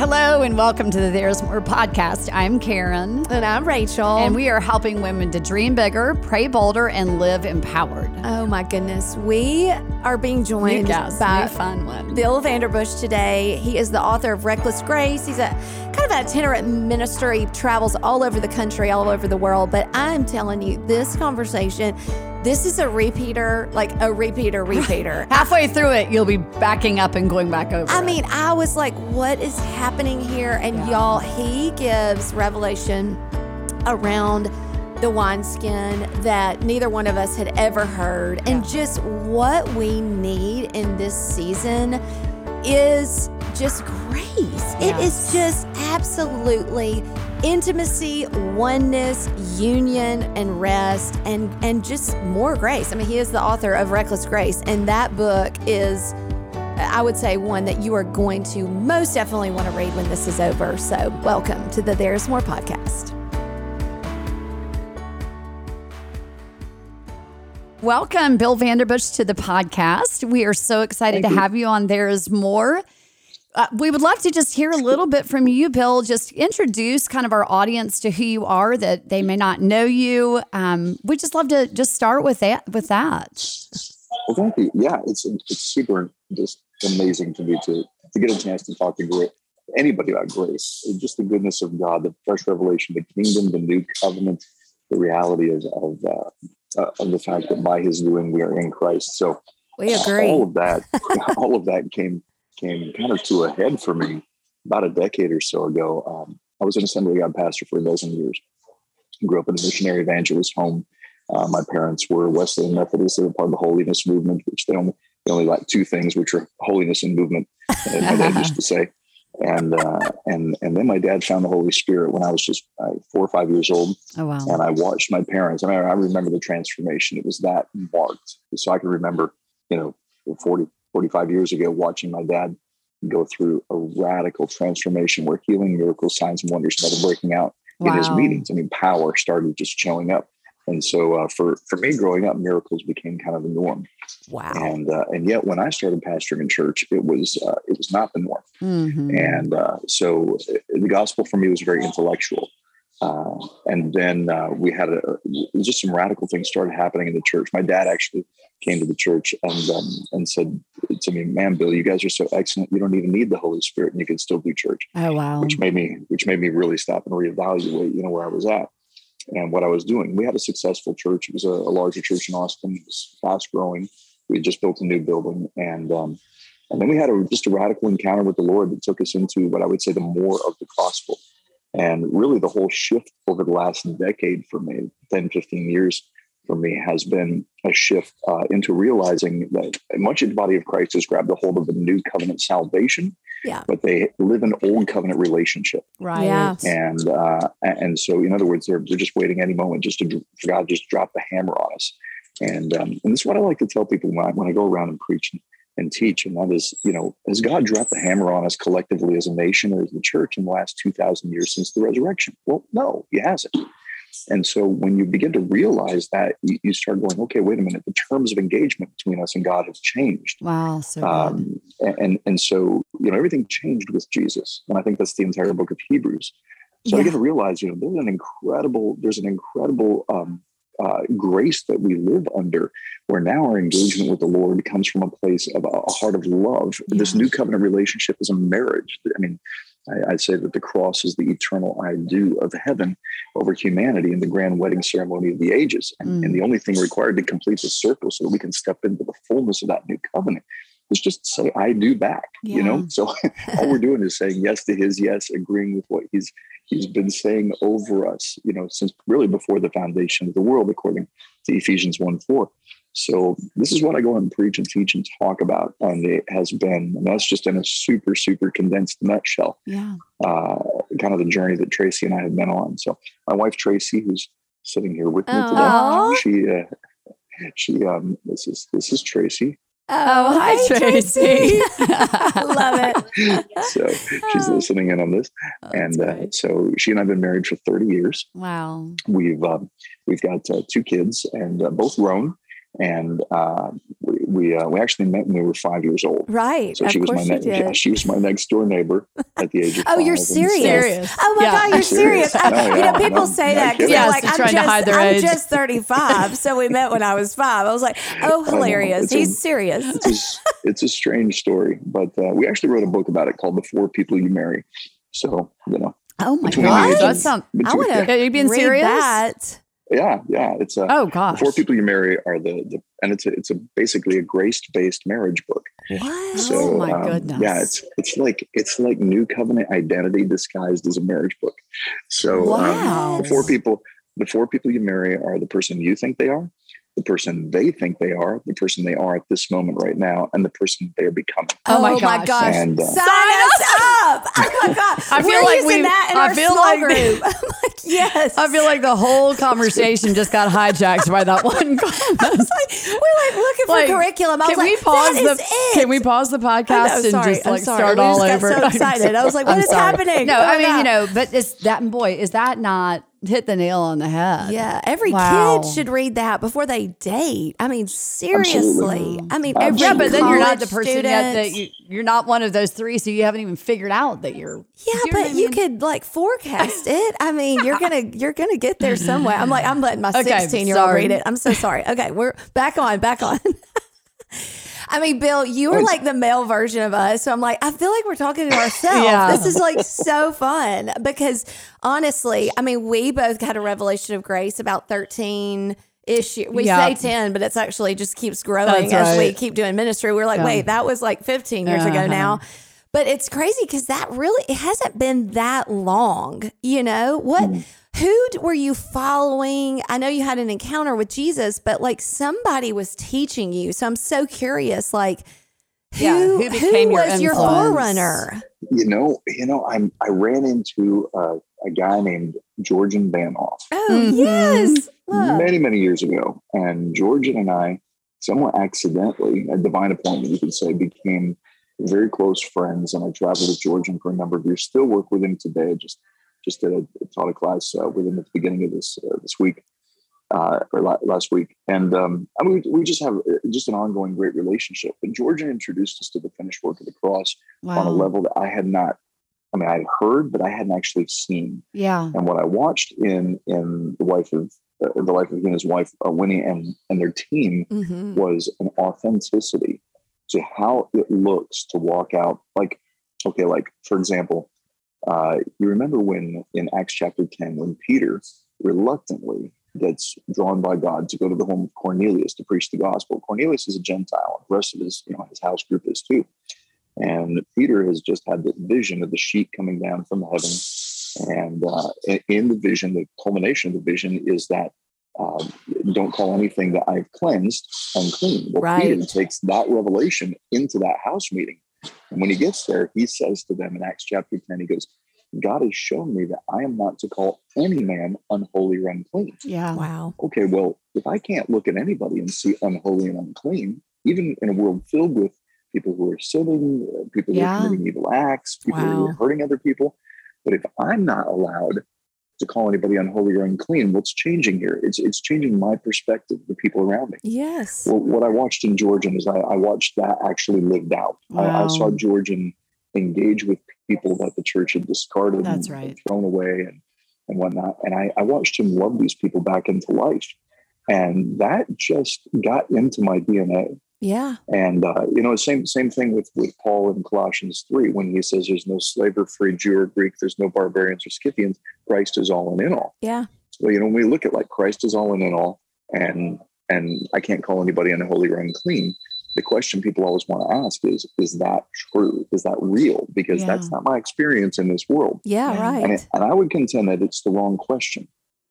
Hello and welcome to the There's More podcast. I'm Karen. And I'm Rachel. And we are helping women to dream bigger, pray bolder, and live empowered. Oh my goodness. We are being joined by fun one. Bill Vanderbush today. He is the author of Reckless Grace. He's a kind of an itinerant minister. He travels all over the country, all over the world. But I'm telling you, this conversation this is a repeater, like a repeater, repeater. Halfway through it, you'll be backing up and going back over. I it. mean, I was like, what is happening here? And yeah. y'all, he gives revelation around the wineskin that neither one of us had ever heard. Yeah. And just what we need in this season is just grace. Yes. It is just absolutely intimacy, oneness, union, and rest, and and just more grace. I mean, he is the author of Reckless Grace, and that book is. I would say one that you are going to most definitely want to read when this is over. So, welcome to the There's More podcast. Welcome, Bill Vanderbush, to the podcast. We are so excited Thank to you. have you on There's More. Uh, we would love to just hear a little bit from you, Bill. Just introduce kind of our audience to who you are that they may not know you. Um, we just love to just start with that. With that. Well, thank you. Yeah, it's it's super just amazing to me to to get a chance to talk to great, anybody about grace, just the goodness of God, the fresh revelation, the kingdom, the new covenant, the reality of of, uh, uh, of the fact that by His doing we are in Christ. So we agree. All of that, all of that came came kind of to a head for me about a decade or so ago. Um, I was an Assembly God pastor for a dozen years. Grew up in a missionary evangelist home. Uh, my parents were Wesleyan Methodists. They were part of the holiness movement, which they only they only like two things, which are holiness and movement. And my dad used to say. And uh, and and then my dad found the Holy Spirit when I was just uh, four or five years old. Oh wow! And I watched my parents. I mean, I remember the transformation. It was that marked. So I can remember, you know, 40, 45 years ago watching my dad go through a radical transformation where healing miracles, signs, and wonders started breaking out wow. in his meetings. I mean, power started just showing up. And so uh, for for me growing up, miracles became kind of the norm. Wow! And uh, and yet when I started pastoring in church, it was uh, it was not the norm. Mm-hmm. And uh, so uh, the gospel for me was very intellectual. Uh, and then uh, we had a, just some radical things started happening in the church. My dad actually came to the church and um, and said to me, "Man, Bill, you guys are so excellent. You don't even need the Holy Spirit, and you can still do church." Oh wow! Which made me which made me really stop and reevaluate, you know, where I was at and what I was doing. We had a successful church. It was a, a larger church in Austin. It was fast growing. We had just built a new building, and um, and then we had a, just a radical encounter with the Lord that took us into what I would say the more of the gospel and really, the whole shift over the last decade for me, 10, 15 years for me, has been a shift uh, into realizing that much of the body of Christ has grabbed a hold of the new covenant salvation. Yeah. But they live an old covenant relationship. Right. Yeah. And uh, and so, in other words, they're, they're just waiting any moment just to for God just drop the hammer on us. And um, and this is what I like to tell people when I, when I go around and preach and teach. And that is, you know, has God dropped the hammer on us collectively as a nation or as the church in the last 2,000 years since the resurrection? Well, no, he hasn't. And so when you begin to realize that, you, you, start going, okay, wait a minute, the terms of engagement between us and God have changed. Wow. So um, and, and so, you know, everything changed with Jesus. And I think that's the entire book of Hebrews. So yeah. I get to realize, you know, there's an incredible, there's an incredible um, uh, grace that we live under, where now our engagement with the Lord comes from a place of a heart of love. Yeah. This new covenant relationship is a marriage. I mean, I, would say that the cross is the eternal I do of heaven over humanity in the grand wedding ceremony of the ages. And, mm. and the only thing required to complete the circle so that we can step into the fullness of that new covenant is just say I do back. Yeah. You know, so all we're doing is saying yes to his yes, agreeing with what he's he's been saying over us, you know, since really before the foundation of the world, according to Ephesians 1 4. So this is what I go and preach and teach and talk about. And it has been, and that's just in a super, super condensed nutshell. Yeah. Uh, kind of the journey that Tracy and I have been on. So my wife Tracy, who's sitting here with me today, she uh, she um this is this is Tracy. Oh, hi, Tracy. Love it. So she's listening in on this, oh, and uh, so she and I've been married for thirty years. Wow. We've um, we've got uh, two kids, and uh, both grown. And uh, we we, uh, we actually met when we were five years old. Right. So of she was my course ne- yeah, she was my next door neighbor at the age of Oh, five. you're serious. Serious. Oh my Yeah. God, you're I'm serious. serious. I- No, you know, yeah, people no, say no that because they're Yes, like, they're I'm trying to just, hide their I'm age. just 35. so we met when I was five. I was like, oh, hilarious. It's a- He's serious. It's a, s- it's a strange story, but uh, we actually wrote a book about it called "The Four People You Marry." So you know, Oh my Between gosh, the that sounds. I want to Are you being read serious? that. Yeah, yeah, it's a. Oh gosh. The four people you marry are the, the and it's a, it's a basically a grace based marriage book. What? So Oh, my um, goodness. yeah, it's it's like it's like new covenant identity disguised as a marriage book. So Wow. um, the four people the four people you marry are the person you think they are, the person they think they are, the person they are at this moment right now, and the person they are becoming. Oh my gosh. And, uh, Sign us up. Oh my God. I feel We're like using we- that in I our feel small like- group. I'm like, yes. I feel like the whole conversation just got hijacked by that one comment. I was like, we're like looking for Like, curriculum. I was Can we like, pause that the? is it. Can we pause the podcast know, and sorry, just I'm like start We all just got over? so I'm excited. I was like, I'm what is sorry. happening? No, Oh, I mean you know, but is that boy? Is that not hit the nail on the head? Yeah, every Wow. kid should read that before they date. I mean, seriously. I mean, every Yeah, but then you're not the college person yet that you you're not one of those three, so you haven't even figured out that you're. Yeah, you but what I you mean? could like forecast it. I mean, you're gonna you're gonna get there somewhere. I'm like, I'm letting my Okay, 16 year old read it. I'm so sorry. Okay, we're back on, back on. I mean, Bill, you were like the male version of us. So I'm like, I feel like we're talking to ourselves. Yeah. This is like so fun because honestly, I mean, we both had a revelation of grace about 13 ish. We Yeah. say 10, but it's actually just keeps growing That's as we keep doing ministry. We're like, Yeah. wait, that was like 15 years ago Uh-huh. now. But it's crazy because that really it hasn't been that long. You know what? Mm. Who were you following? I know you had an encounter with Jesus, but like somebody was teaching you. So I'm so curious. Like, who, Yeah, who became your was your influence? forerunner? You know, you know, I'm I ran into uh, a guy named Georgian Banov Oh Mhm. yes, Look. many many years ago, and Georgian and I, somewhat accidentally, a divine appointment, you could say, became very close friends. And I traveled with Georgian for a number of years. Still work with him today. Just just did a, taught a class uh, with him at the beginning of this uh, this week uh, or la- last week, and um, I mean, we, we just have uh, just an ongoing great relationship. But Georgian introduced us to the finished work of the cross on a level that I had not. I mean, I had heard, but I hadn't actually seen. Yeah. And what I watched in in the wife of uh, the life of he and his wife uh, Winnie and and their team Mhm. was an authenticity to how it looks to walk out. Like, okay, like for example, uh, you remember when in Acts chapter ten, when Peter reluctantly gets drawn by God to go to the home of Cornelius to preach the gospel. Cornelius is a Gentile, and the rest of his, you know, his house group is too. And Peter has just had this vision of the sheet coming down from heaven. And uh, in- the vision, the culmination of the vision is that uh, don't call anything that I've cleansed unclean. Well, Peter takes that revelation into that house meeting. And when he gets there, he says to them in Acts chapter 10, he goes, God has shown me that I am not to call any man unholy or unclean. Yeah. Wow. Okay, well, if I can't look at anybody and see unholy and unclean, even in a world filled with people who are sinning, uh, people who are committing evil acts, people who are hurting other people, but if I'm not allowed to call anybody unholy or unclean, what's changing here? It's it's changing my perspective the people around me. Yes. Well, what I watched in Georgian is I, I watched that actually lived out. I, I saw Georgian engage with people that the church had discarded That's and, right. and thrown away and, and whatnot. And I, I watched him love these people back into life. And that just got into my DNA. Yeah. And uh, you know, same same thing with with Paul in Colossians three when he says, "There's no slave or free, Jew or Greek. There's no barbarians or Scythians. Christ is all and in all." Yeah. Well, you know, when we look at like Christ is all and in all, and and I can't call anybody unholy or unclean. The question people always want to ask is, is that true? Is that real? Because Yeah. that's not my experience in this world. Yeah. Yeah. Right. And, it, and I would contend that it's the wrong question.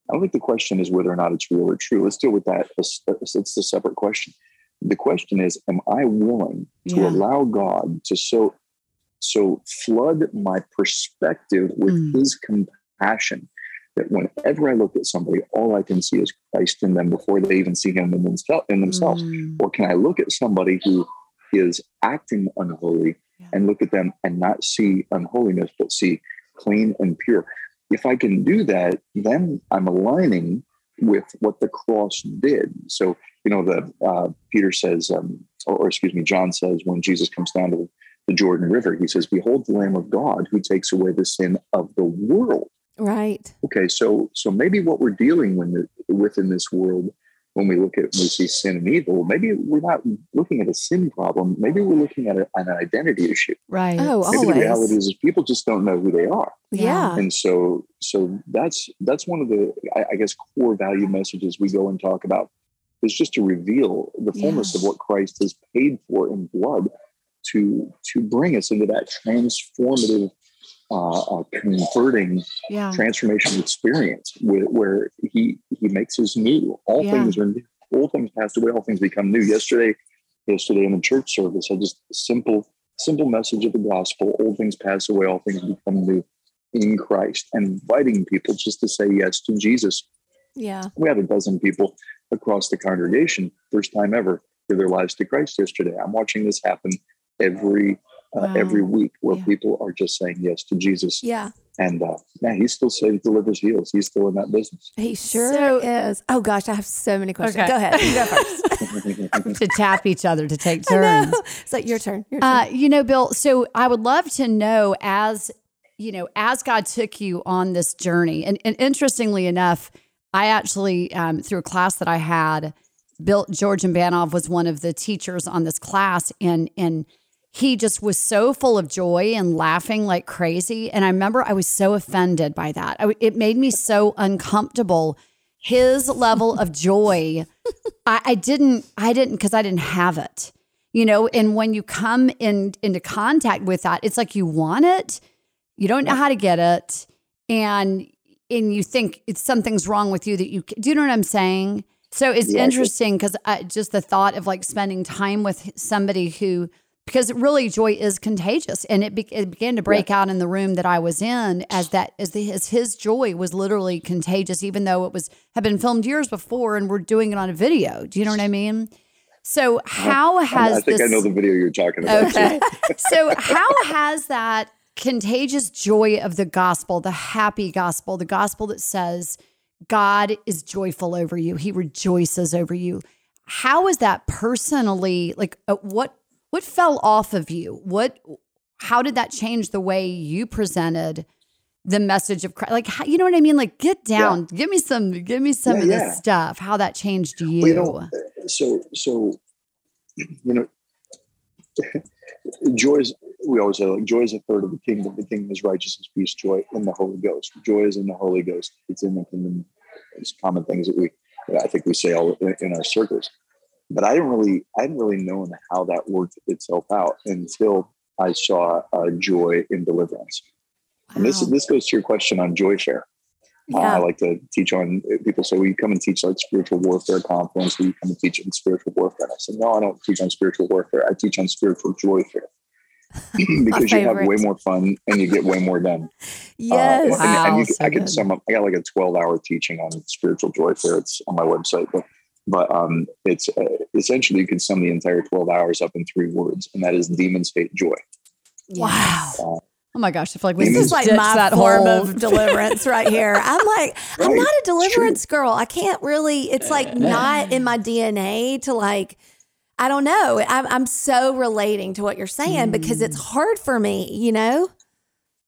I don't think the question is whether or not it's real or true. Let's deal with that. It's, it's a separate question. The question is, am I willing to Yeah. allow God to so so flood my perspective with Mm. His compassion that whenever I look at somebody, all I can see is Christ in them before they even see Him in themselves. In themselves. Mm. Or can I look at somebody who is acting unholy Yeah. and look at them and not see unholiness, but see clean and pure? If I can do that, then I'm aligning with what the cross did. So, you know, the uh, Peter says, um, or, or, excuse me, John says, when Jesus comes down to the Jordan River, he says, "Behold, the Lamb of God who takes away the sin of the world." Right. Okay, so so maybe what we're dealing with with in this world when we look at when we see sin and evil, maybe we're not looking at a sin problem. Maybe we're looking at, a, an identity issue. Right. Oh, maybe always. the reality is, is people just don't know who they are. Yeah. And so so that's that's one of the I, I guess core value messages we go and talk about is just to reveal the fullness Yeah. of what Christ has paid for in blood to to bring us into that transformative uh, converting Yeah. transformation experience where, where he he makes us new. All Yeah. things are new. Old things passed away, all things become new. Yesterday, yesterday in the church service, I just simple, simple message of the gospel. Old things pass away, all things become new in Christ. And inviting people just to say yes to Jesus. Yeah. We had a dozen people across the congregation, first time ever, give their lives to Christ yesterday. I'm watching this happen every uh, Wow. every week where Yeah. people are just saying yes to Jesus. Yeah. And uh, man, he still saves, delivers, heals. He's still in that business. He sure So- is. Oh gosh, I have so many questions. Okay. Go ahead. Go first. to tap each other to take turns. know. It's like your turn. Your turn. Uh, you know, Bill, so I would love to know as, you know, as God took you on this journey, and, and interestingly enough, I actually, um, through a class that I had, Bill Georgian Banov was one of the teachers on this class, and and he just was so full of joy and laughing like crazy. And I remember I was so offended by that. I, it made me so uncomfortable. His level of joy, I, I didn't, I didn't, because I didn't have it you know and when you come in into contact with that it's like you want it you don't know how to get it and and you think it's something's wrong with you that you do you know what i'm saying so it's Exactly. interesting because just the thought of like spending time with somebody who because really joy is contagious and it, be, it began to break out in the room that i was in as that as, the, as his joy was literally contagious even though it was had been filmed years before and we're doing it on a video do you know what i mean so how has I think this I know the video you're talking about. Okay. so, how has that contagious joy of the gospel, the happy gospel, the gospel that says God is joyful over you, He rejoices over you? How is that personally like? Uh, what what fell off of you? What? How did that change the way you presented? The message of Christ, like how, you know what I mean. Like, get down, give me some, give me some Yeah, of this stuff. How that changed you? Well, you know, so so you know, joy is we always say like joy is a third of the kingdom. The kingdom is righteousness, peace, joy in the Holy Ghost. Joy is in the Holy Ghost. It's in the kingdom. It's common things that we I think we say all in our circles. But I didn't really I didn't really know how that worked itself out until I saw uh, joy in deliverance. And this this goes to your question on joyfare. Uh, I like to teach on people say, "Will you come and teach like spiritual warfare conference? Will you come and teach on spiritual warfare?" And I said, "No, I don't teach on spiritual warfare. I teach on spiritual joy fair because you have way more fun and you get way more done." yes. Uh, and- Wow, and, you, so I could good. sum up. I got like a twelve-hour teaching on spiritual joyfare. It's on my website, but but um, it's uh, essentially you can sum the entire twelve hours up in three words, and that is demons hate joy. Wow. Uh, Oh my gosh, I feel like we This This is like my that form whole of deliverance right here. I'm like, I'm not a It's true. deliverance girl. I can't really, it's like not in my DNA to like, I don't know. I'm, I'm so relating to what you're saying because it's hard for me, you know?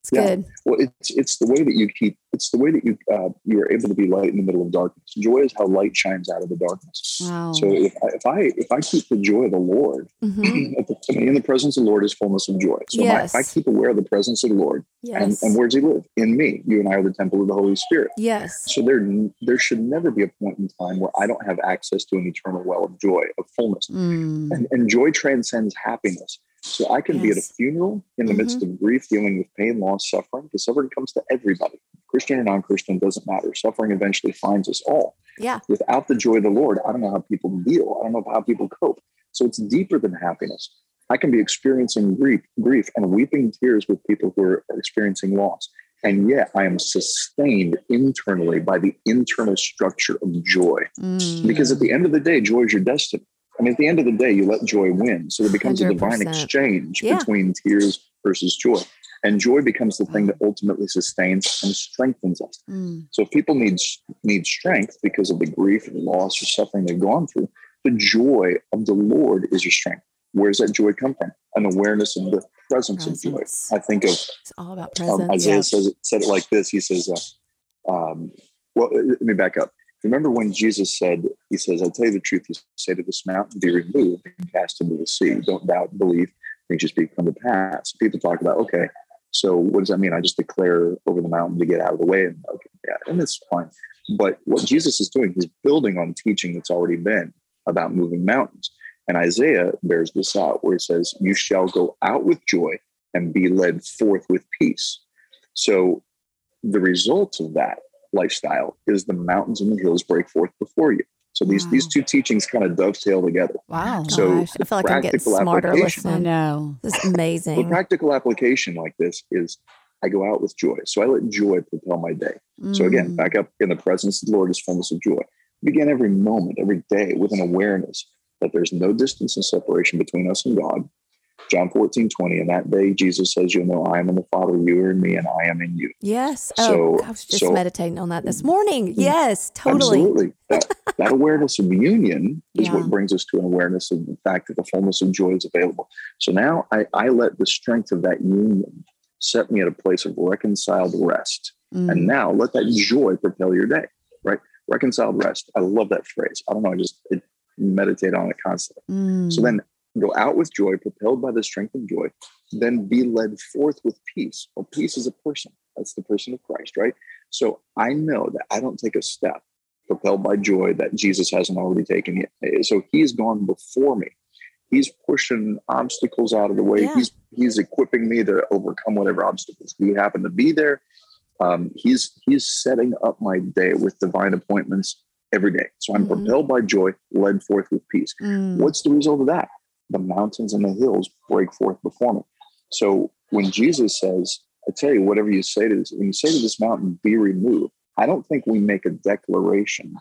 It's Yeah. good. Well, it's it's the way that you keep. It's the way that you uh, you are able to be light in the middle of darkness. Joy is how light shines out of the darkness. Wow. So if I, if I if I keep the joy of the Lord, Mhm. at the, I mean, in the presence of the Lord is fullness of joy. So if I- if I keep aware of the presence of the Lord, and, and where does He live? In me. You and I are the temple of the Holy Spirit. yes. So there there should never be a point in time where I don't have access to an eternal well of joy, of fullness. Mm. And, and joy transcends happiness. So I can be at a funeral in the midst of grief, dealing with pain, loss, suffering, because suffering comes to everybody. Christian or non Christian doesn't matter. Suffering eventually finds us all. Yeah. Without the joy of the Lord, I don't know how people deal. I don't know how people cope. So it's deeper than happiness. I can be experiencing grief, grief and weeping tears with people who are experiencing loss. And yet I am sustained internally by the internal structure of joy. Mm. Because at the end of the day, joy is your destiny. I mean, at the end of the day, you let joy win. So it becomes a divine exchange Yeah. between tears versus joy. and joy becomes the thing that ultimately sustains and strengthens us. Mm. So if people need need strength because of the grief and loss or suffering they've gone through, the joy of the Lord is your strength. Where does that joy come from? An awareness of the presence, Presence. of joy. I think of It's all about um. Isaiah yeah. says it, said it like this. He says, uh, um, "Well, let me back up. Remember when Jesus said, He says, I tell you the truth. You say to this mountain, be removed and cast into the sea. Don't doubt, believe. Things just become to pass. People talk about, okay, so what does that mean? I just declare over the mountain to get out of the way, and okay, yeah, and it's fine. But what Jesus is doing, He's building on teaching that's already been about moving mountains. And Isaiah bears this out, where it says, "You shall go out with joy and be led forth with peace." So the result of that lifestyle is the mountains and the hills break forth before you. So these these two teachings kind of dovetail together. Wow. So Gosh, I feel like I'm getting practical smarter application. I listening. know. This is amazing. The practical application like this is I go out with joy. So I let joy propel my day. So again, Mm. back up in the presence of the Lord is fullness of joy. Begin every moment, every day with an awareness that there's no distance and separation between us and God. John 14, 20. And that day, Jesus says, You'll know I am in the Father, you are in me, and I am in you. Yes. So- oh, I was just so- meditating on that this morning. Yes, totally. Absolutely. That, that awareness of union is Yeah. what brings us to an awareness of the fact that the fullness of joy is available. So now I, I let the strength of that union set me at a place of reconciled rest. Mm. And now let that joy propel your day, right? Reconciled rest. I love that phrase. I don't know. I just it, meditate on it constantly. Mm. So then go out with joy, propelled by the strength of joy, then be led forth with peace. Well, peace is a person. That's the person of Christ, right? So I know that I don't take a step propelled by joy that Jesus hasn't already taken yet. So he's gone before me. He's pushing obstacles out of the way. Yeah. He's he's equipping me to overcome whatever obstacles we happen to be there. Um, he's he's setting up my day with divine appointments every day. So I'm Mhm. propelled by joy, led forth with peace. Mm. What's the result of that? The mountains and the hills break forth before me. So when Jesus says, I tell you, whatever you say to this, when you say to this mountain, be removed, I don't think we make a declaration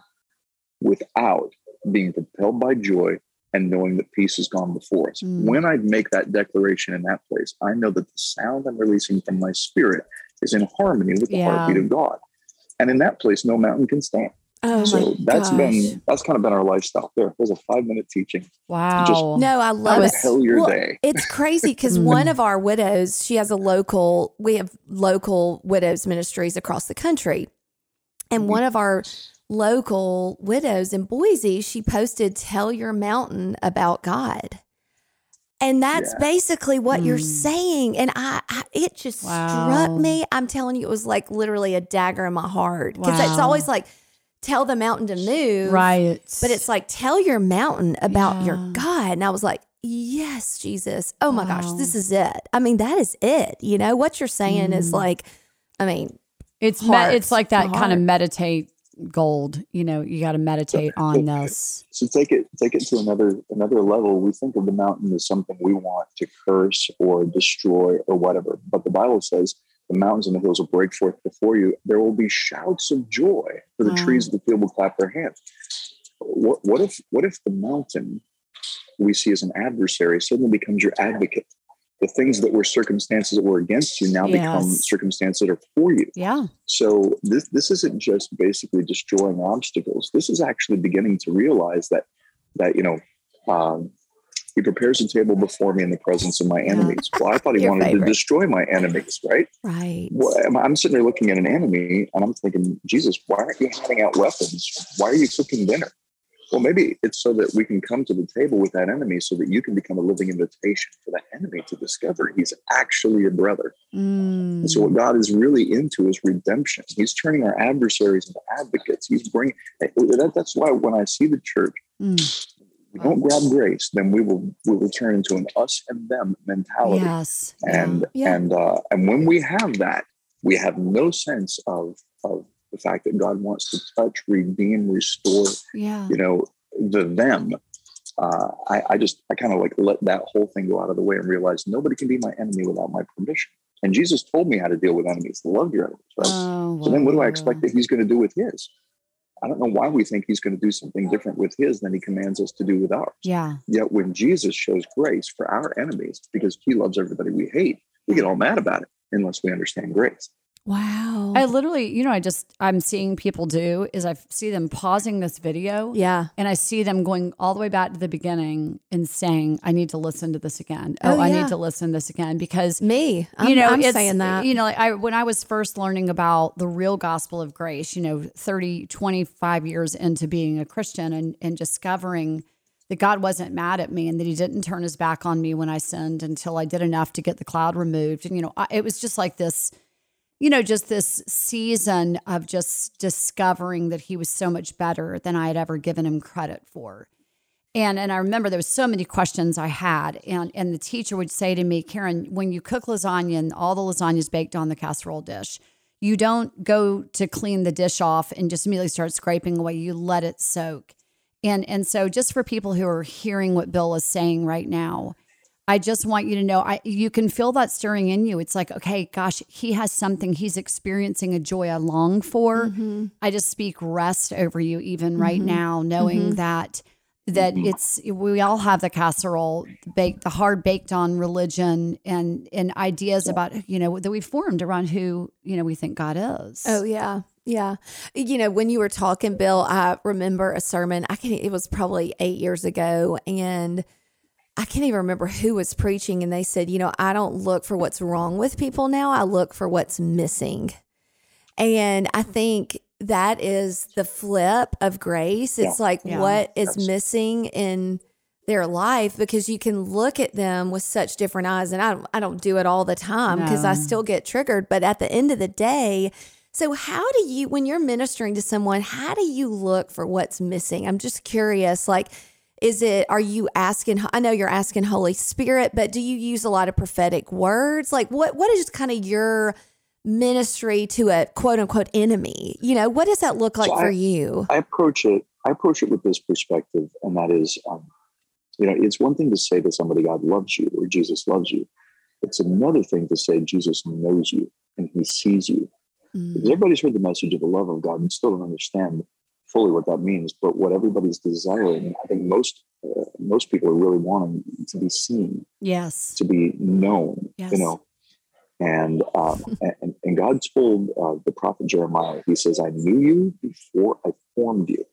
without being propelled by joy and knowing that peace has gone before us. Mm. When I make that declaration in that place, I know that the sound I'm releasing from my spirit is in harmony with the Yeah. heartbeat of God. And in that place, no mountain can stand. Oh so my that's gosh. been that's kind of been our lifestyle. There, was a five minute teaching. Wow. No, I love it. Propel your Well, day. It's crazy because Mm. one of our widows, she has a local, we have local widows ministries across the country. And one of our local widows in Boise, she posted, Tell your mountain about God. And that's Yeah. basically what you're Mm. saying. And I, I it just Wow. struck me. I'm telling you, it was like literally a dagger in my heart. Because it's always like, tell the mountain to move. Right. But it's like, tell your mountain about your God. And I was like, yes, Jesus. Oh my gosh, this is it. I mean, that is it. You know, what you're saying is Mm. like, I mean, it's me- it's like that kind of meditate gold. You know, you got to meditate on this. So take it take it to another another level. We think of the mountain as something we want to curse or destroy or whatever. But the Bible says the mountains and the hills will break forth before you. There will be shouts of joy for the Wow. trees of the field will clap their hands. What, what if what if the mountain we see as an adversary suddenly becomes your advocate? The things that were circumstances that were against you now become circumstances that are for you. Yeah. So this this isn't just basically destroying obstacles. This is actually beginning to realize that that you know um, he prepares a table before me in the presence of my Yeah. enemies. Well, I thought he wanted favorite. to destroy my enemies, right? right. Well, I'm- I'm sitting there looking at an enemy, and I'm thinking, Jesus, why aren't you handing out weapons? Why are you cooking dinner? Well, maybe it's so that we can come to the table with that enemy, so that you can become a living invitation for that enemy to discover he's actually a brother. Mm. And so, what God is really into is redemption. He's turning our adversaries into advocates. He's bringing. That, that's why when I see the church, Mm. We don't grab grace, then we will we will turn into an us and them mentality. Yes. And Yeah. and uh, and when we have that, we have no sense of of the fact that God wants to touch, redeem, restore. Yeah. You know, the them. Uh, I, I just I kind of like let that whole thing go out of the way and realize nobody can be my enemy without my permission. And Jesus told me how to deal with enemies. Love your enemies, right? Oh, So then what do I expect that he's going to do with his? I don't know why we think he's going to do something different with his than he commands us to do with ours. Yeah. Yet when Jesus shows grace for our enemies because he loves everybody we hate, we get all mad about it. unless we understand grace. Wow. I literally, you know, I just I'm seeing people do is I see them pausing this video. yeah. And I see them going all the way back to the beginning and saying, I need to listen to this again. Oh, Oh, I yeah. need to listen to this again because Me. I'm, you know, I'm saying that. You know, like I when I was first learning about the real gospel of grace, you know, 30, 25 years into being a Christian and, and discovering that God wasn't mad at me and that he didn't turn his back on me when I sinned until I did enough to get the cloud removed. And, you know, I, it was just like this, you know, just this season of just discovering that he was so much better than I had ever given him credit for. And and I remember there was so many questions I had, and and the teacher would say to me, Karen, when you cook lasagna and all the lasagna is baked on the casserole dish, you don't go to clean the dish off and just immediately start scraping away. You let it soak. And and so just for people who are hearing what Bill is saying right now, I just want you to know I you can feel that stirring in you. It's like, okay, gosh, he has something. He's experiencing a joy I long for. Mm-hmm. I just speak rest over you even right now, knowing Mm-hmm. that that it's we all have the casserole baked the hard baked on religion and and ideas about you know that we formed around who you know we think God is. Oh yeah. Yeah. You know, when you were talking, Bill, I remember a sermon. I can it was probably eight years ago and I can't even remember who was preaching and they said, you know, I don't look for what's wrong with people now. I look for what's missing. And I think that is the flip of grace. It's Yeah. like Yeah. what is missing in their life because you can look at them with such different eyes. And I don't, I don't do it all the time because I still get triggered. But at the end of the day, so how do you, when you're ministering to someone, how do you look for what's missing? I'm just curious. Like, is it, are you asking, I know you're asking Holy Spirit, but do you use a lot of prophetic words? Like, what, what is kind of your ministry to a quote unquote enemy? You know, what does that look like So for I- you? I approach it. I approach it with this perspective, and that is, um, you know, it's one thing to say to somebody, "God loves you" or "Jesus loves you." It's another thing to say Jesus knows you and He sees you. Mm. Because everybody's heard the message of the love of God and still don't understand fully what that means. But what everybody's desiring, I think most uh, most people are really wanting to be seen, yes. to be known. Yes. You know. And, um, and and God told uh, the prophet Jeremiah, He says, "I knew you before I formed you."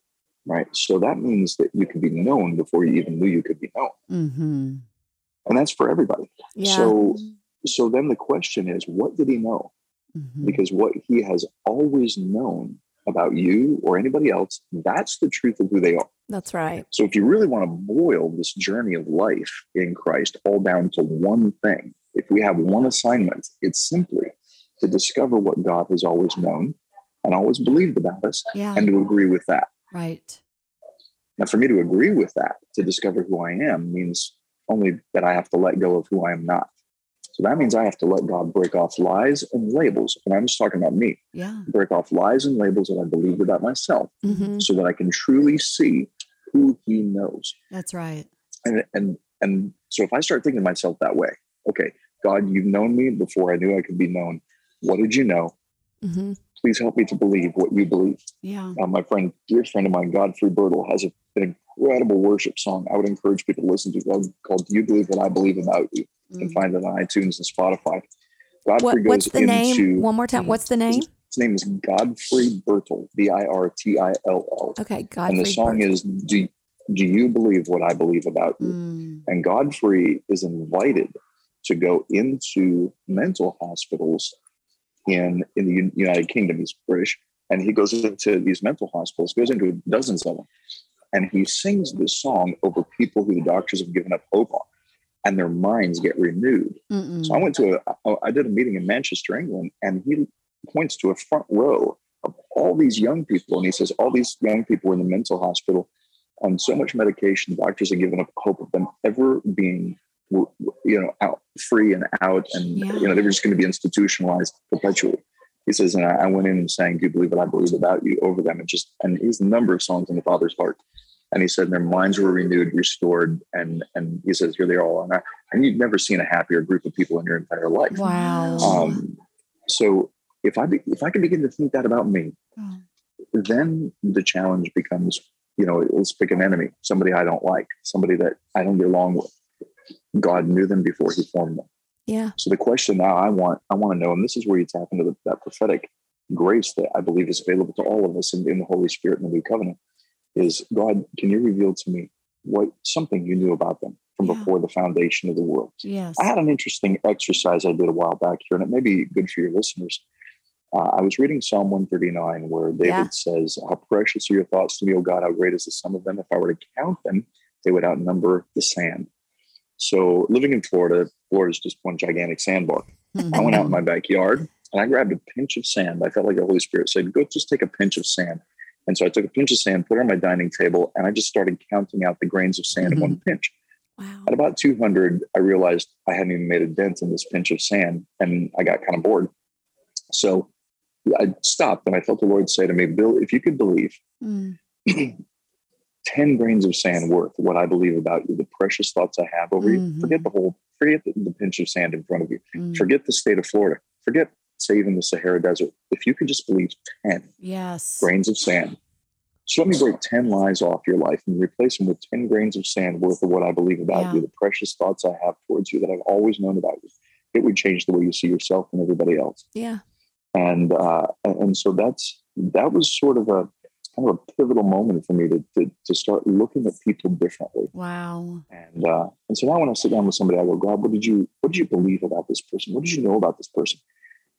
Right. So that means that you could be known before you even knew you could be known, Mm-hmm. and that's for everybody. Yeah. So so then the question is, what did He know? Mm-hmm. because what he has always known about you or anybody else, that's the truth of who they are. That's right. So if you really want to boil this journey of life in Christ all down to one thing, if we have one assignment, it's simply to discover what God has always known and always believed about us Yeah. and to agree with that. right. Now, for me to agree with that, to discover who I am, means only that I have to let go of who I am not. So that means I have to let God break off lies and labels. And I'm just talking about me Yeah. break off lies and labels that I believed about myself hmm so that I can truly see who he knows. That's right. And and and so if I start thinking of myself that way, okay, God, you've known me before I knew I could be known. What did you know? Mm-hmm. Please help me to believe what you believe. Yeah. Uh, my friend, dear friend of mine, Godfrey Birtill, has a, an incredible worship song I would encourage people to listen to called, called Do You Believe What I Believe About You? You can Mm. find it on iTunes and Spotify. Godfrey What, goes what's the name? into- One more time. What's the name? His name is Godfrey Birtill, B I R T I L L. Okay, God. And the song is do, do You Believe What I Believe About You? Mm. And Godfrey is invited to go into mental hospitals in, in the United Kingdom. He's British. And he goes into these mental hospitals, goes into dozens of them. And he sings this song over people who the doctors have given up hope on. And their minds get renewed. Mm-mm. So I went to a, I did a meeting in Manchester, England, and he points to a front row of all these young people. And he says, all these young people were in the mental hospital on so much medication, doctors had given up hope of them ever being, you know, out free and out. And, Yeah. you know, they were just going to be institutionalized perpetually. He says, and I, I went in and sang, Do you believe what I believe about you over them? And just, and he's a number of songs in the Father's heart. And he said their minds were renewed, restored, and and he says here they all are. And you've never seen a happier group of people in your entire life. Wow. Um, so if I be, if I can begin to think that about me, Oh. then the challenge becomes, you know, let's pick an enemy, somebody I don't like, somebody that I don't get along with. God knew them before He formed them. Yeah. So the question now I want I want to know, and this is where you tap into the, that prophetic grace that I believe is available to all of us in, in the Holy Spirit in the New Covenant, is God, can you reveal to me what something you knew about them from Yeah. before the foundation of the world? Yes. I had an interesting exercise I did a while back here, and it may be good for your listeners. Uh, I was reading Psalm 139, where David Yeah. says, How precious are your thoughts to me, O God, how great is the sum of them. If I were to count them, they would outnumber the sand. So, living in Florida, Florida is just one gigantic sandbar. I went out in my backyard and I grabbed a pinch of sand. I felt like the Holy Spirit said, Go just take a pinch of sand. And so I took a pinch of sand, put it on my dining table, and I just started counting out the grains of sand in one pinch. Wow. At about 200, I realized I hadn't even made a dent in this pinch of sand, and I got kind of bored. So I stopped, and I felt the Lord say to me, Bill, if you could believe Mm. 10 grains of sand worth what I believe about you, the precious thoughts I have over you, Mhm. forget the whole, forget the, the pinch of sand in front of you, Mm. forget the state of Florida, forget, say, even the Sahara Desert. If you could just believe 10 Yes. grains of sand, So let me break 10 lies off your life and replace them with 10 grains of sand worth of what I believe about Yeah. you, the precious thoughts I have towards you that I've always known about you. It would change the way you see yourself and everybody else. Yeah. And uh, and so that's that was sort of a kind of a pivotal moment for me to to, to start looking at people differently. Wow. And uh, and so now when I sit down with somebody, I go, God, what did you what did you believe about this person? What did you know about this person?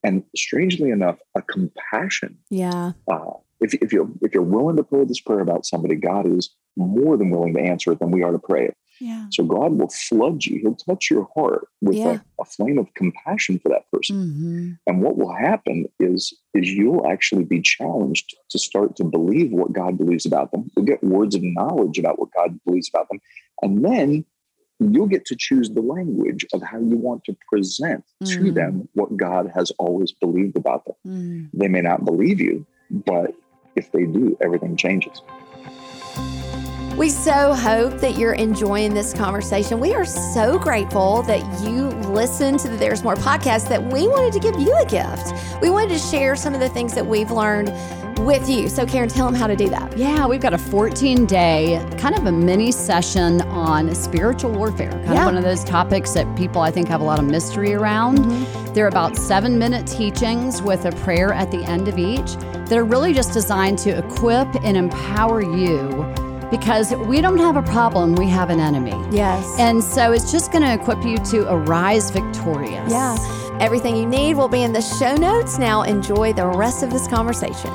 And strangely enough, a compassion Yeah. uh, if, if you're if you're willing to pray this prayer about somebody, God is more than willing to answer it than we are to pray it. Yeah. So God will flood you. He'll touch your heart with Yeah. a, a flame of compassion for that person. hmm And what will happen is is you'll actually be challenged to start to believe what God believes about them. You'll get words of knowledge about what God believes about them, and then you'll get to choose the language of how you want to present to Mhm. them what God has always believed about them Mm. they may not believe you, but if they do, everything changes. We so hope that you're enjoying this conversation. We are so grateful that you listened to the There's More podcast that we wanted to give you a gift. We wanted to share some of the things that we've learned with you. So, Karen, tell them how to do that. Yeah, we've got a 14 day, kind of a mini session on spiritual warfare. Kind Yeah. of one of those topics that people I think have a lot of mystery around. Mm-hmm. They're about seven minute teachings with a prayer at the end of each that are really just designed to equip and empower you because we don't have a problem, we have an enemy. Yes. And so it's just going to equip you to arise victorious. yeah. Everything you need will be in the show notes. Now, enjoy the rest of this conversation.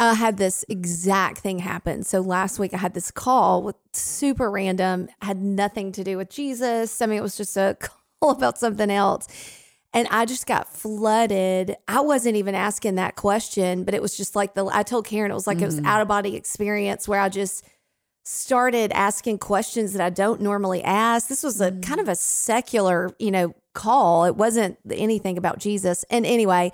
I had this exact thing happen. So last week I had this call with super random, had nothing to do with Jesus. I mean, it was just a call about something else. And I just got flooded. I wasn't even asking that question, but it was just like the I told Karen it was like it was mm-hmm. out of body experience where I just started asking questions that I don't normally ask. This was a kind mm-hmm. of a secular, you know, call. It wasn't anything about Jesus. And anyway,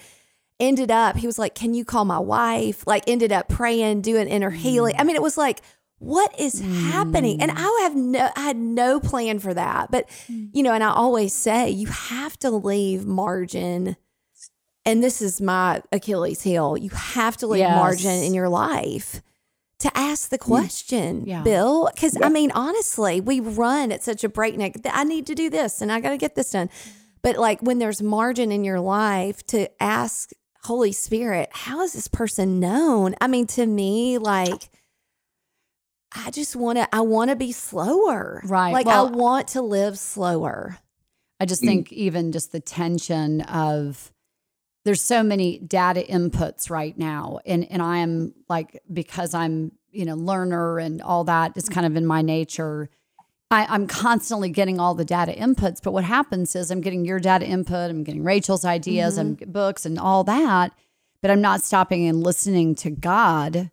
ended up, he was like, Can you call my wife? Like, ended up praying, doing inner healing. I mean, it was like, what is happening? And I have no, I had no plan for that. But, mm. you know, and I always say, you have to leave margin. And this is my Achilles heel. You have to leave Yes. margin in your life to ask the mm. question, Yeah. Bill. Because I mean, honestly, we run at such a breakneck. I need to do this and I got to get this done. But like when there's margin in your life to ask Holy Spirit, how is this person known? I mean, to me, like, I just want to, I want to be slower. Right. Like, Well- I want to live slower. I just think even just the tension of there's so many data inputs right now. And and I am like because I'm, you know, learner and all that is kind of in my nature. I, I'm constantly getting all the data inputs, but what happens is I'm getting your data input, I'm getting Rachel's ideas, I'm mm-hmm. getting books and all that, but I'm not stopping and listening to God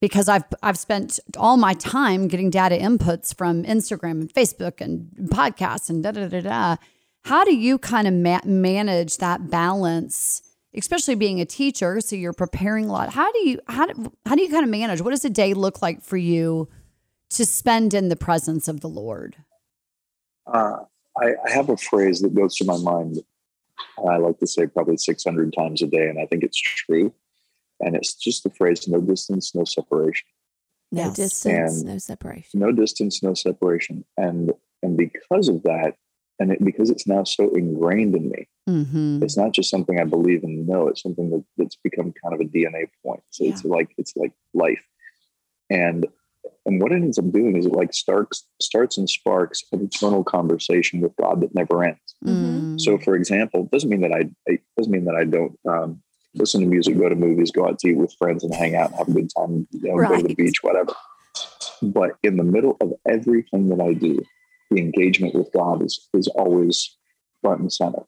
because I've I've spent all my time getting data inputs from Instagram and Facebook and podcasts and da da da da. How do you kind of ma- manage that balance, especially being a teacher? So you're preparing a lot. How do you how do, how do you kind of manage? What does a day look like for you to spend in the presence of the Lord? Uh, I, I have a phrase that goes through my mind. and I like to say probably 600 times a day, and I think it's true. And it's just the phrase no distance, no separation. No Yes. distance, And- no separation. no distance, no separation, and and because of that, and it, because it's now so ingrained in me, Mm-hmm. it's not just something I believe and know. It's something that, that's become kind of a DNA point. So it's like it's like life, and and what it ends up doing is it like starts starts and sparks an eternal conversation with God that never ends. Mhm. So, for example, it doesn't mean that I it doesn't mean that I don't um, listen to music, go to movies, go out to eat with friends, and hang out and have a good time. You know, go to the beach, whatever. But in the middle of everything that I do, the engagement with God is is always front and center.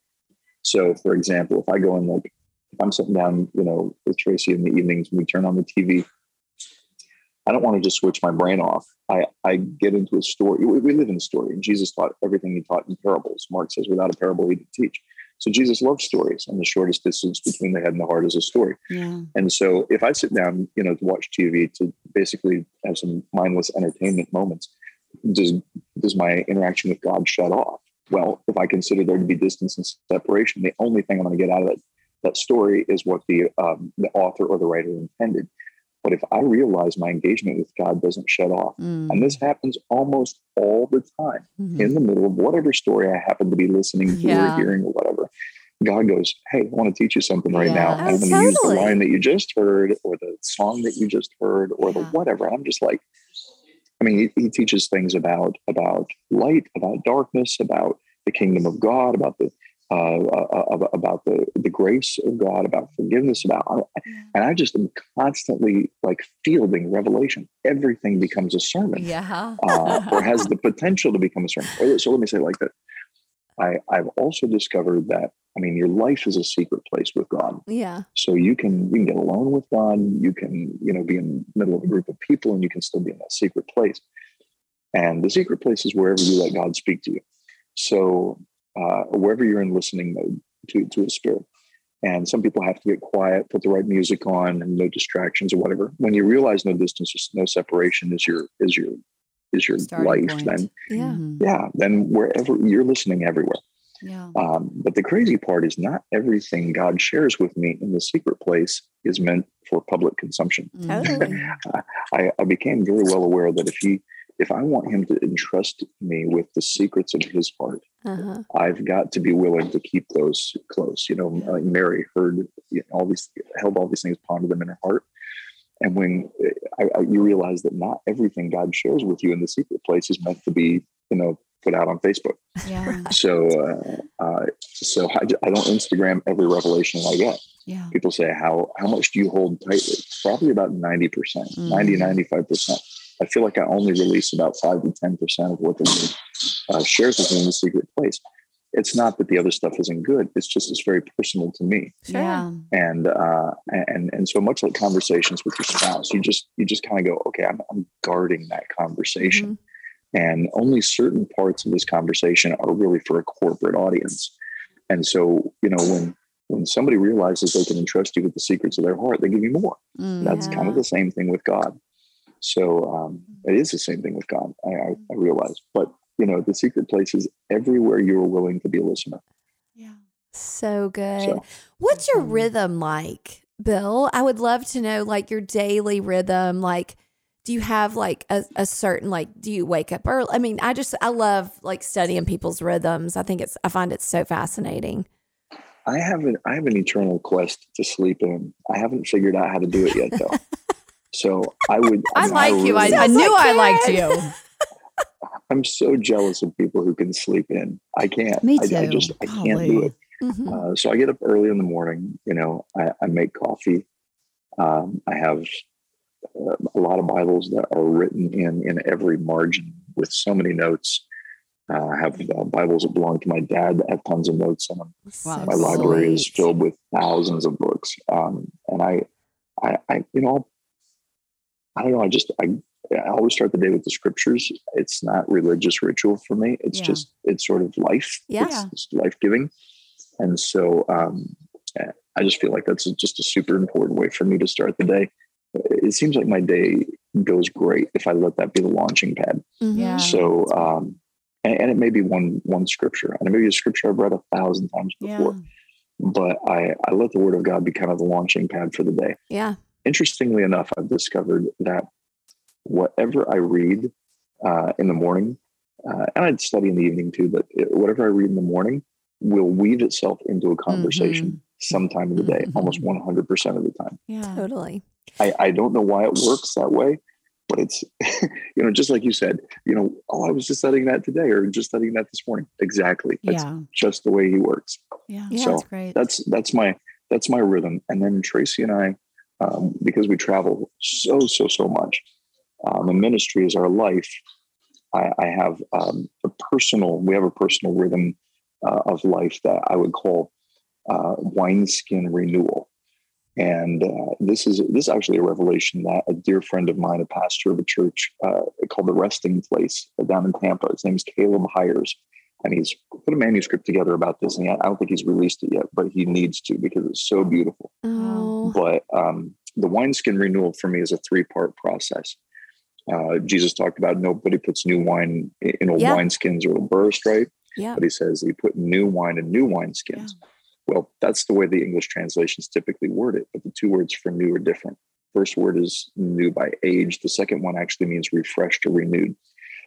So, for example, if I go in like if I'm sitting down, you know, with Tracy in the evenings, and we turn on the TV. I don't want to just switch my brain off. I, I get into a story. We, we live in a story, and Jesus taught everything he taught in parables. Mark says, without a parable, he didn't teach. So Jesus loves stories, and the shortest distance between the head and the heart is a story. Yeah. And so if I sit down, you know, to watch TV to basically have some mindless entertainment moments, does does my interaction with God shut off? Well, if I consider there to be distance and separation, the only thing I'm going to get out of that that story is what the um, the author or the writer intended. But if I realize my engagement with God doesn't shut off, Mm. and this happens almost all the time Mhm. in the middle of whatever story I happen to be listening to Yeah. or hearing or whatever, God goes, Hey, I want to teach you something right Yeah. now. I'm going to use the line that you just heard or the song that you just heard or the whatever. And I'm just like, I mean, he, he teaches things about about light, about darkness, about the kingdom of God, about the uh, uh, uh, about the the grace of God, about forgiveness, about and I just am constantly like fielding revelation. Everything becomes a sermon Yeah. uh, or has the potential to become a sermon. So let me say like that. I, I've also discovered that I mean your life is a secret place with God. Yeah. So you can you can get alone with God. You can you know be in the middle of a group of people, and you can still be in that secret place. And the secret place is wherever you let God speak to you. So uh, wherever you're in listening mode to to a spirit. And some people have to get quiet, put the right music on, and no distractions or whatever. When you realize no distance, no separation is your is your is your Starting life, point. then Yeah. Mhm. yeah, then wherever you're listening everywhere. Yeah. Um, but the crazy part is not everything God shares with me in the secret place is meant for public consumption. Totally. Mhm. I, I became very well aware that if he if I want him to entrust me with the secrets of his heart, Uh-huh. I've got to be willing to keep those close. You know, like Mary heard you know, all these, held all these things, pondered them in her heart. And when I, I, you realize that not everything God shares with you in the secret place is meant to be, you know, put out on Facebook. Yeah. So, uh, uh, so I, I don't Instagram every revelation I get. Yeah. People say, how, how much do you hold tightly? Probably about 90%, Mm. 90, 95%. I feel like I only release about five to 10% of what the uh, shares with me in the secret place. It's not that the other stuff isn't good. It's just, it's very personal to me. Yeah. And, uh, and, and so much like conversations with your spouse, you just, you just kind of go, okay, I'm, I'm guarding that conversation. And only certain parts of this conversation are really for a corporate audience. And so, you know, when, when somebody realizes they can entrust you with the secrets of their heart, they give you more. Mm. That's kind of the same thing with God. So um, it is the same thing with God. I, I, I realize, but you know, the secret place is everywhere you are willing to be a listener. Yeah. So good. So What's your Mhm. rhythm like, Bill? I would love to know like your daily rhythm. Like, do you have like a, a certain like do you wake up early? I mean, I just I love like studying people's rhythms. I think it's I find it so fascinating. I have an I have an eternal quest to sleep in. I haven't figured out how to do it yet, though. so I would. I mean, like you. I, I knew like I liked you. I'm so jealous of people who can sleep in. I can't. Me I, I just I can't do Golly. it. Mhm. Uh, so I get up early in the morning. You know, I, I make coffee. Um, I have uh, a lot of Bibles that are written in in every margin with so many notes. Uh, I have uh, Bibles that belong to my dad that have tons of notes in them. Wow, My library is filled with thousands of books, um, and I, I, I, you know, I don't know. I just I, I always start the day with the scriptures. It's not religious ritual for me. It's Yeah. just it's sort of life. Yeah. It's, it's life giving, and so um, I just feel like that's just a super important way for me to start the day. It seems like my day goes great if I let that be the launching pad. Mhm. Yeah. So, um, and, and it may be one one scripture, and it may be a scripture I've read a thousand times Yeah. before but I, I let the word of God be kind of the launching pad for the day. Yeah. Interestingly enough, I've discovered that whatever I read uh, in the morning, uh, and I'd study in the evening too, but whatever I read in the morning will weave itself into a conversation mm-hmm. sometime in the day, mm-hmm. almost 100% of the time. Yeah, totally. I, I don't know why it works that way, but it's, you know, just like you said, you know, oh, I was just studying that today or just studying that this morning. Exactly. That's yeah. just the way he works. Yeah. yeah so that's great. That's, that's my, that's my rhythm. And then Tracy and I, um, because we travel so, so, so much, um, and ministry is our life. I, I have um, a personal, we have a personal rhythm uh, of life that I would call uh, wineskin renewal. And uh, this is this is actually a revelation that a dear friend of mine, a pastor of a church uh, called the Resting Place down in Tampa. His name's Caleb Hires, and he's put a manuscript together about this. And I don't think he's released it yet, but he needs to because it's so beautiful. Oh. But um, the wineskin renewal for me is a three part process. Uh, Jesus talked about nobody puts new wine in old yeah. wineskins or it'll burst, right? Yeah. But he says he put new wine in new wineskins. Yeah. Well, that's the way the English translations typically word it, but the two words for new are different. First word is new by age. The second one actually means refreshed or renewed.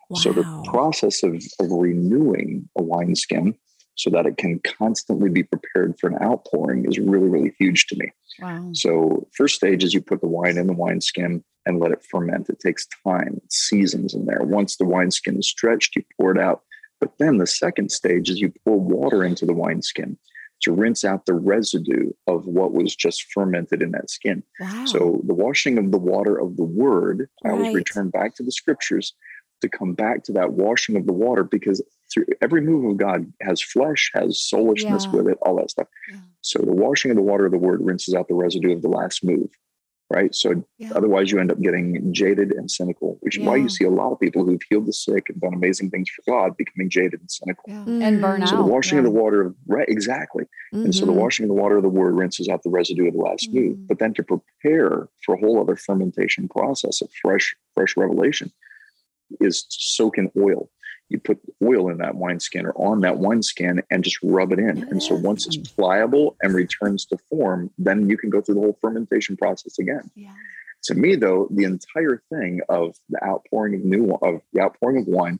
Wow. So the process of, of renewing a wineskin so that it can constantly be prepared for an outpouring is really, really huge to me. Wow. So first stage is you put the wine in the wineskin and let it ferment. It takes time, seasons in there. Once the wineskin is stretched, you pour it out. But then the second stage is you pour water into the wineskin to rinse out the residue of what was just fermented in that skin. Wow. So the washing of the water of the word, right. I always return back to the scriptures to come back to that washing of the water because through every move of God has flesh, has soulishness yeah. with it, all that stuff. Yeah. So the washing of the water of the word rinses out the residue of the last move right? So yeah. otherwise, you end up getting jaded and cynical, which is why you see a lot of people who've healed the sick and done amazing things for God becoming jaded and cynical yeah. mm-hmm. and burn out. So the washing of the water, of right? Exactly. Mm-hmm. And so the mm-hmm. washing of the water of the word rinses out the residue of the last mm-hmm. move. But then to prepare for a whole other fermentation process of fresh, fresh revelation is soak in oil you put oil in that wineskin or on that wineskin and just rub it in. And so once it's pliable and returns to form, then you can go through the whole fermentation process again. Yeah. To me, though, the entire thing of the outpouring of new of the outpouring of wine,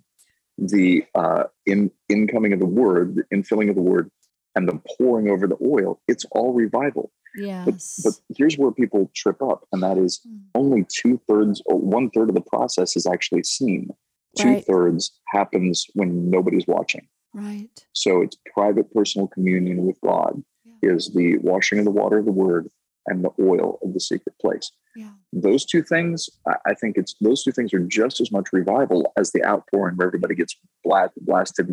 the uh, in incoming of the word, the infilling of the word, and the pouring over the oil, it's all revival. Yes. But, but here's where people trip up, and that is mm. only two thirds or one third of the process is actually seen two thirds happens when nobody's watching. Right. So it's private personal communion with God yeah. is the washing of the water of the word and the oil of the secret place. Yeah. Those two things, I think it's those two things are just as much revival as the outpouring where everybody gets blasted, blasted,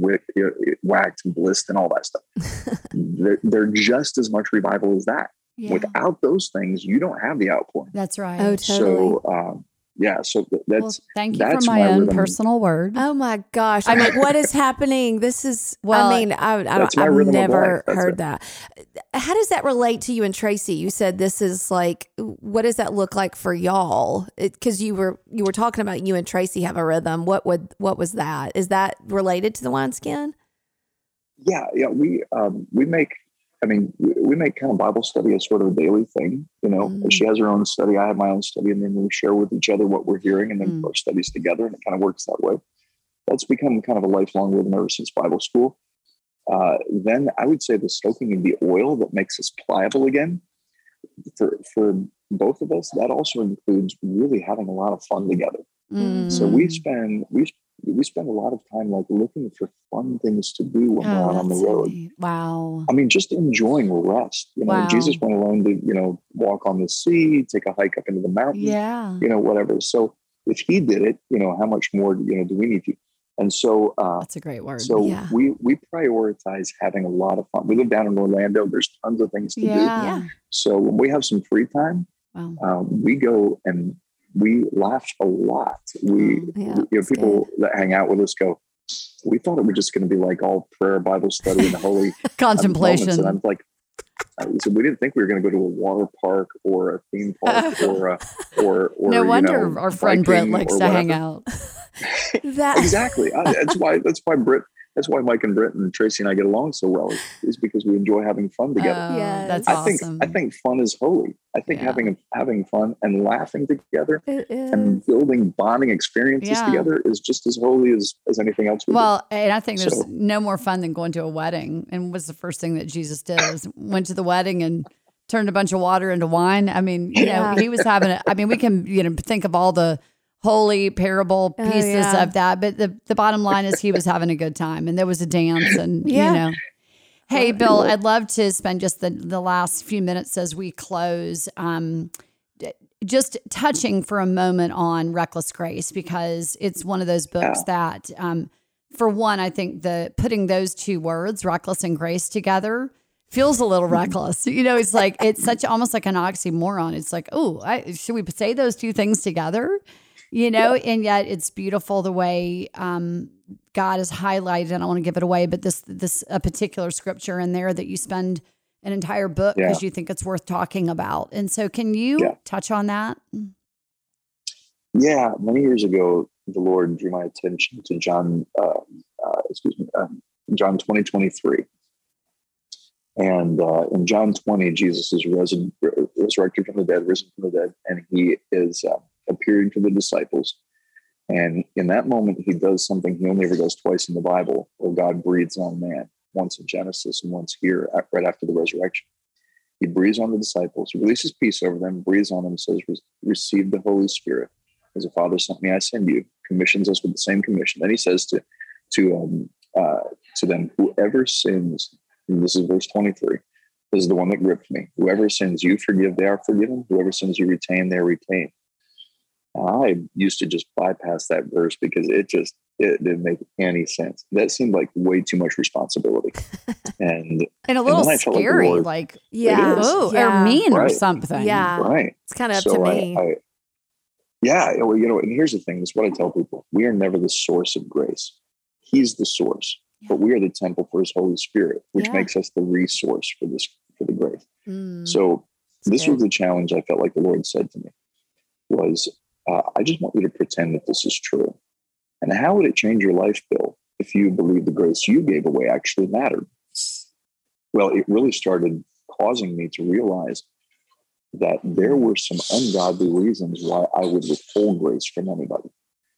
whacked, and blissed, and all that stuff. they're, they're just as much revival as that. Yeah. Without those things, you don't have the outpouring. That's right. Oh, totally. So, um, yeah so that's well, thank you for my own rhythm. personal word. Oh my gosh. I'm like what is happening? This is well i mean i, I have never heard it. that. How does that relate to you and tracy? You said this is like what does that look like for y'all? Because you were you were talking about you and tracy have a rhythm. What would what was that? Is that related to the wineskin yeah yeah we um we make I mean, we make kind of Bible study as sort of a daily thing. You know, mm. she has her own study, I have my own study, and then we share with each other what we're hearing, and then mm. our studies together, and it kind of works that way. That's become kind of a lifelong rhythm ever since Bible school. Uh, then I would say the soaking of the oil that makes us pliable again. For for both of us, that also includes really having a lot of fun together. Mm. So we spend we we spend a lot of time like looking for fun things to do when oh, we're out on the road. Neat. Wow. I mean, just enjoying rest. You know, wow. Jesus went alone to, you know, walk on the sea, take a hike up into the mountains, yeah. you know, whatever. So if he did it, you know, how much more, you know, do we need to? And so uh, that's a great word. So yeah. we we prioritize having a lot of fun. We live down in Orlando. There's tons of things to yeah. do. Yeah. So when we have some free time, wow. um, we go and we laugh a lot. We, oh, yeah, you know, people good. that hang out with us go, we thought it was just going to be like all prayer, Bible study, and holy contemplation. And I'm like, uh, so we didn't think we were going to go to a water park or a theme park or a, or or no wonder know, our friend Brett likes to hang out. that exactly. that's why that's why Britt that's why Mike and Britt and Tracy and I get along so well is, is because we enjoy having fun together. Oh, Yes. that's I awesome. think I think fun is holy. I think Yeah. having having fun and laughing together and building bonding experiences Yeah. together is just as holy as, as anything else. We do. Well, and I think there's So- no more fun than going to a wedding. And what's the first thing that Jesus did was went to the wedding and turned a bunch of water into wine. I mean, you know, Yeah. he was having a, I mean, we can, you know, think of all the holy parable Oh, pieces yeah. of that, but the, the bottom line is he was having a good time and there was a dance and, Yeah. you know. Hey, Bill, I'd love to spend just the, the last few minutes as we close. Um, just touching for a moment on reckless grace because it's one of those books that um, for one i think the putting those two words reckless and grace together feels a little reckless you know it's like it's such almost like an oxymoron it's like oh I, should we say those two things together you know and yet it's beautiful the way um, god is highlighted and i don't want to give it away but this this a particular scripture in there that you spend an entire book Yeah. because you think it's worth talking about and so can you Yeah. touch on that Yeah, many years ago, the Lord drew my attention to John, uh, uh, excuse me, um, John twenty twenty three, and uh, in John twenty, Jesus is risen, resurrected from the dead, risen from the dead, and he is uh, appearing to the disciples. And in that moment, he does something he only ever does twice in the Bible, where God breathes on man, once in Genesis and once here, right after the resurrection. He breathes on the disciples, he releases peace over them, breathes on them, says, "Receive the Holy Spirit." as the Father sent me, I send you. Commissions us with the same commission. Then he says to to um, uh, to them, whoever sins, this is verse twenty three. This is the one that gripped me. Whoever sins you forgive, they are forgiven. Whoever sins you retain, they are retained. I used to just bypass that verse because it just it didn't make any sense. That seemed like way too much responsibility, and and a little then I felt like scary Lord- like yeah. oh yeah. or mean or something Yeah. right. It's kind of up so to I- me. I, yeah, well, you know, and here's the thing: is what I tell people: we are never the source of grace. He's the source, but we are the temple for His Holy Spirit, which Yeah. makes us the resource for this for the grace. Mm, So it's this good. was the challenge I felt like the Lord said to me: was uh, I just want you to pretend that this is true. And how would it change your life, Bill, if you believe the grace you gave away actually mattered? Well, it really started causing me to realize that there were some ungodly reasons why I would withhold grace from anybody.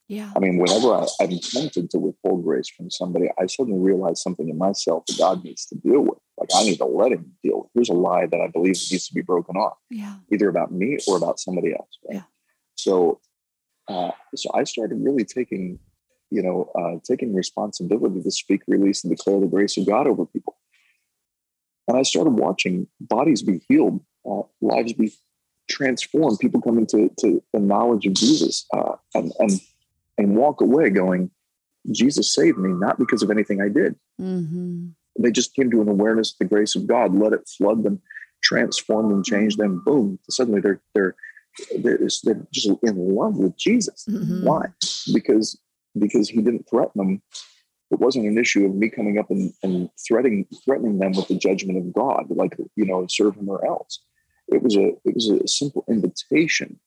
yeah I mean, whenever I, I'm tempted to withhold grace from somebody, I suddenly realize something in myself that God needs to deal with. Like I need to let him deal with. Here's a lie that I believe needs to be broken off, yeah either about me or about somebody else. Right? Yeah. So, uh, so I started really taking, you know, uh, taking responsibility to speak, release, and declare the grace of God over people. And I started watching bodies be healed, uh, lives be transformed, people come into to the knowledge of Jesus, uh, and and and walk away going, Jesus saved me not because of anything I did. mm-hmm. They just came to an awareness of the grace of God, let it flood them, transform them, change them. Boom! Suddenly they're they're they're, they're just in love with Jesus. Mhm. Why? Because because he didn't threaten them. It wasn't an issue of me coming up and, and threatening threatening them with the judgment of God, like you know, serve him or else. It was a it was a simple invitation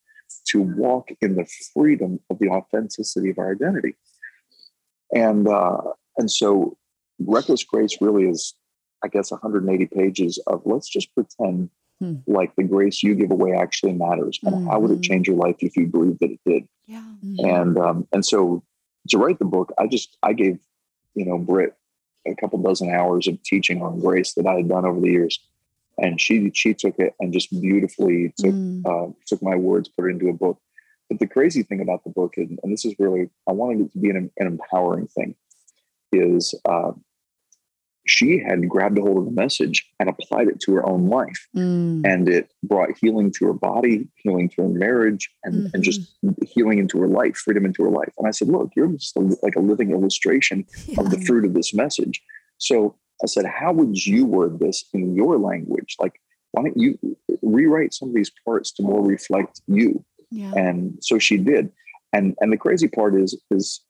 to walk in the freedom of the authenticity of our identity. And uh, and so reckless grace really is, I guess, 180 pages of let's just pretend Hmm. like the grace you give away actually matters, and how would it Mhm. change your life if you believed that it did? yeah and um, and so to write the book, I just I gave you know brit a couple dozen hours of teaching on grace that I had done over the years, and she she took it and just beautifully took Mm. uh, took my words, put it into a book. But the crazy thing about the book, and, and this is really I wanted it to be an, an empowering thing, is uh, she had grabbed a hold of the message and applied it to her own life Mm. and it brought healing to her body, healing to her marriage, and, and just healing into her life, freedom into her life. And I said, "Look, you're just a, like a living illustration of the fruit of this message." So I said, "How would you word this in your language? Like, why don't you rewrite some of these parts to more reflect you?" yeah And so she did. And and the crazy part is is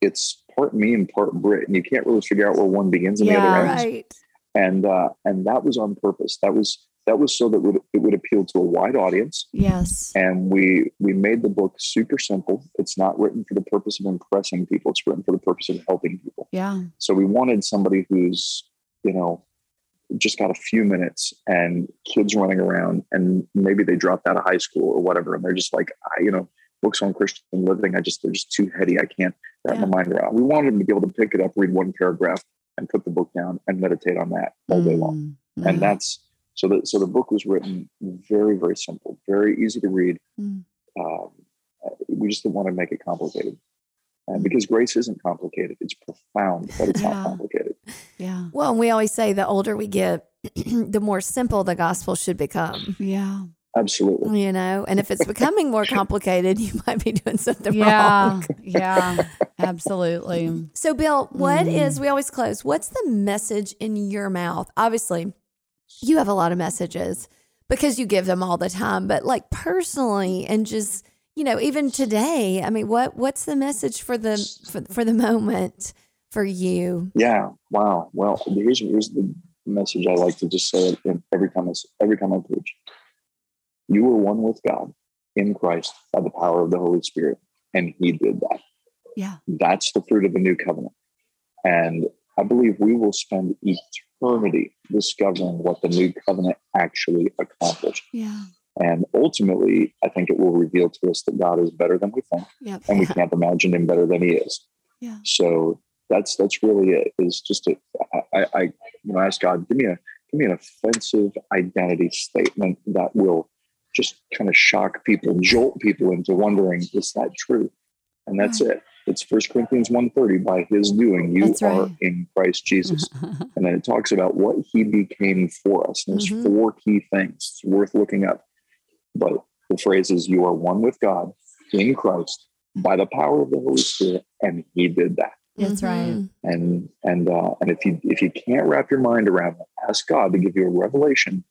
it's part me and part Brit, and you can't really figure out where one begins and the other ends right. and uh, and that was on purpose. That was that was so that would, it would appeal to a wide audience. Yes. And we we made the book super simple. It's not written for the purpose of impressing people. It's written for the purpose of helping people. Yeah. So we wanted somebody who's, you know, just got a few minutes and kids running around and maybe they dropped out of high school or whatever. And they're just like, I, you know, books on Christian living, I just, they're just too heady. I can't wrap Yeah. my mind around. We wanted them to be able to pick it up, read one paragraph and put the book down and meditate on that all day long. Mm, And that's, so that, so the book was written very, very simple, very easy to read. Mm. Um, we just didn't want to make it complicated. And Mm. because grace isn't complicated, it's profound, but it's Yeah. not complicated. yeah. Well, and we always say the older we get, the more simple the gospel should become. Yeah. Absolutely. You know, and if it's becoming more complicated, you might be doing something Yeah. wrong. Yeah. Absolutely. So, Bill, what is? Mm. we always close, what's the message in your mouth? Obviously, you have a lot of messages because you give them all the time, but like personally and just, you know, even today, I mean, what what's the message for the for, for the moment for you? Yeah. Wow. Well, here's here's the message I like to just say it every time I every time I preach. You were one with God in Christ by the power of the Holy Spirit, and He did that. Yeah. That's the fruit of the new covenant, and I believe we will spend eternity discovering what the new covenant actually accomplished. Yeah. And ultimately, I think it will reveal to us that God is better than we think, Yep. and we can't imagine Him better than He is. Yeah. So that's that's really it. Is just a I, I, I you know ask God give me a give me an offensive identity statement that will just kind of shock people, jolt people into wondering is that true? And that's it. It's First Corinthians 1.30, by his doing, you That's are in Christ Jesus. And then it talks about what he became for us. And there's Mhm. four key things. It's worth looking up. But the phrase is you are one with God in Christ by the power of the Holy Spirit, and he did that. That's right. Mhm. And and uh, and if you if you can't wrap your mind around it, ask God to give you a revelation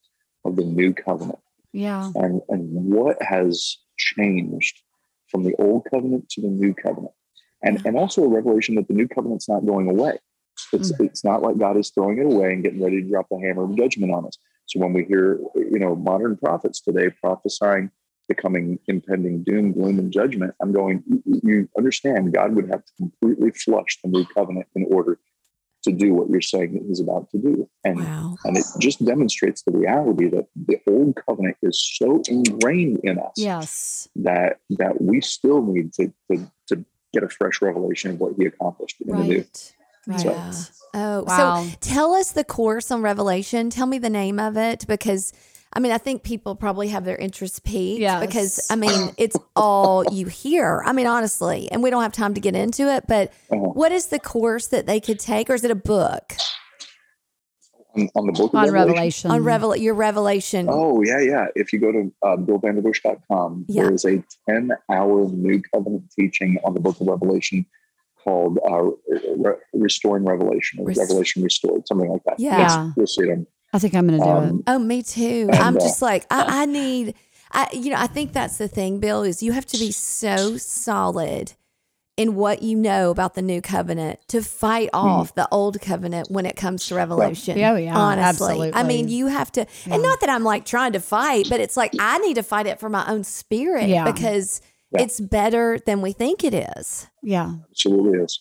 of the new covenant Yeah. and and what has changed from the old covenant to the new covenant. And and also a revelation that the new covenant's not going away. It's mm. it's not like God is throwing it away and getting ready to drop the hammer of judgment on us. So when we hear, you know, modern prophets today prophesying the coming impending doom, gloom, and judgment, I'm going, you understand God would have to completely flush the new covenant in order to do what you're saying that he's about to do. And Wow. and it just demonstrates the reality that the old covenant is so ingrained in us Yes. that that we still need to, to to get a fresh revelation of what he accomplished in the new. Right. Right. So- Yeah. Oh, Wow. so tell us the course on Revelation. Tell me the name of it because I mean, I think people probably have their interest piqued Yes. because I mean, it's all you hear. I mean, honestly, and we don't have time to get into it, but Uh-huh. what is the course that they could take, or is it a book On, on the book of On Revelation. Revelation. on Revel your Revelation? Oh yeah, yeah. If you go to uh, BillVanderbush.com, Yeah. there is a ten-hour New Covenant teaching on the Book of Revelation called uh, Re- "Restoring Revelation" or Rest- "Revelation Restored," something like that. Yeah. Yeah. you'll see it on. I think I'm going to do it. Um, Oh, me too. And, I'm uh, just like I, I need. I you know I think that's the thing, Bill. Is you have to be so solid in what you know about the new covenant to fight Hmm. off the old covenant when it comes to revelation. Yeah, yeah, honestly. I mean, you have to, and not that I'm like trying to fight, but it's like I need to fight it for my own spirit Yeah. because Yeah. it's better than we think it is. Yeah. Absolutely is.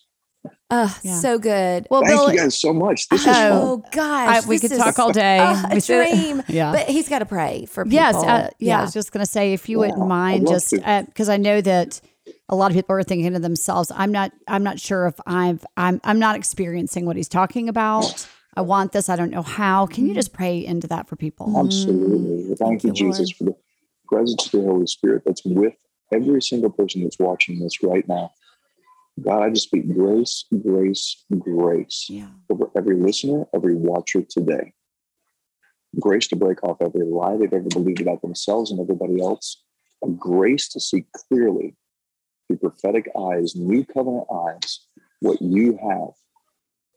Oh, Yeah. so good. Well, Thank Bill, you guys so much. This was Oh, fun. Oh gosh, I, we could is talk all day. a dream. Yeah. but he's got to pray for people. Yes, uh, yeah. I was just going to say, if you Yeah, wouldn't mind, just to. Uh, because I know that a lot of people are thinking to themselves, "I'm not, I'm not sure if I've, I'm, I'm not experiencing what he's talking about. I want this. I don't know how. Can you just mm-hmm. pray into that for people? Absolutely. Well, thank, Thank you, you, Jesus, for the presence of the Holy Spirit that's with every single person that's watching this right now. God, I just speak grace, grace, grace Yeah, over every listener, every watcher today. Grace to break off every lie they've ever believed about themselves and everybody else. A grace to see clearly through prophetic eyes, new covenant eyes, what you have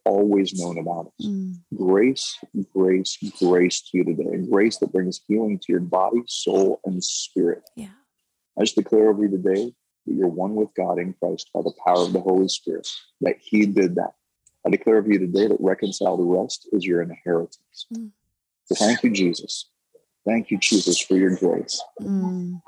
always known about us Mm. grace, grace, grace to you today. And grace that brings healing to your body, soul, and spirit. Yeah. I just declare over you today that you're one with God in Christ by the power of the Holy Spirit, that He did that. I declare over you today that reconciled rest is your inheritance. Mm. So thank you, Jesus. Thank you, Jesus, for your grace. Mm.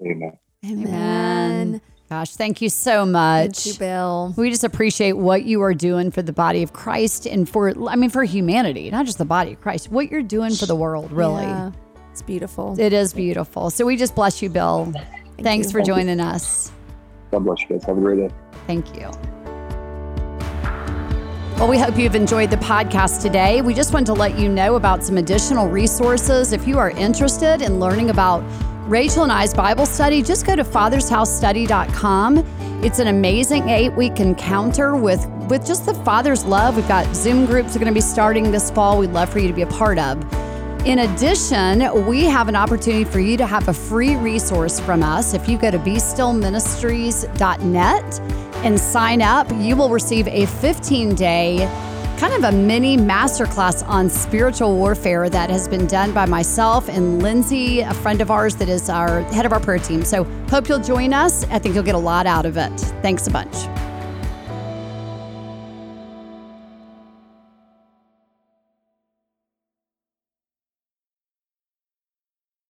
Amen. Amen. Amen. Gosh, thank you so much. Thank you, Bill. We just appreciate what you are doing for the body of Christ and for, I mean, for humanity, not just the body of Christ, what you're doing for the world, really. Yeah, it's beautiful. It is beautiful. So we just bless you, Bill. Thanks you. for joining us. God bless you guys. Have a great day. Thank you. Well, we hope you've enjoyed the podcast today. We just want to let you know about some additional resources. If you are interested in learning about Rachel and I's Bible study, just go to fathershousestudy.com. It's an amazing eight week encounter with, with just the Father's love. We've got Zoom groups that are going to be starting this fall. We'd love for you to be a part of. In addition, we have an opportunity for you to have a free resource from us. If you go to bestillministries.net and sign up, you will receive a 15 day kind of a mini masterclass on spiritual warfare that has been done by myself and Lindsay, a friend of ours that is our head of our prayer team. So, hope you'll join us. I think you'll get a lot out of it. Thanks a bunch.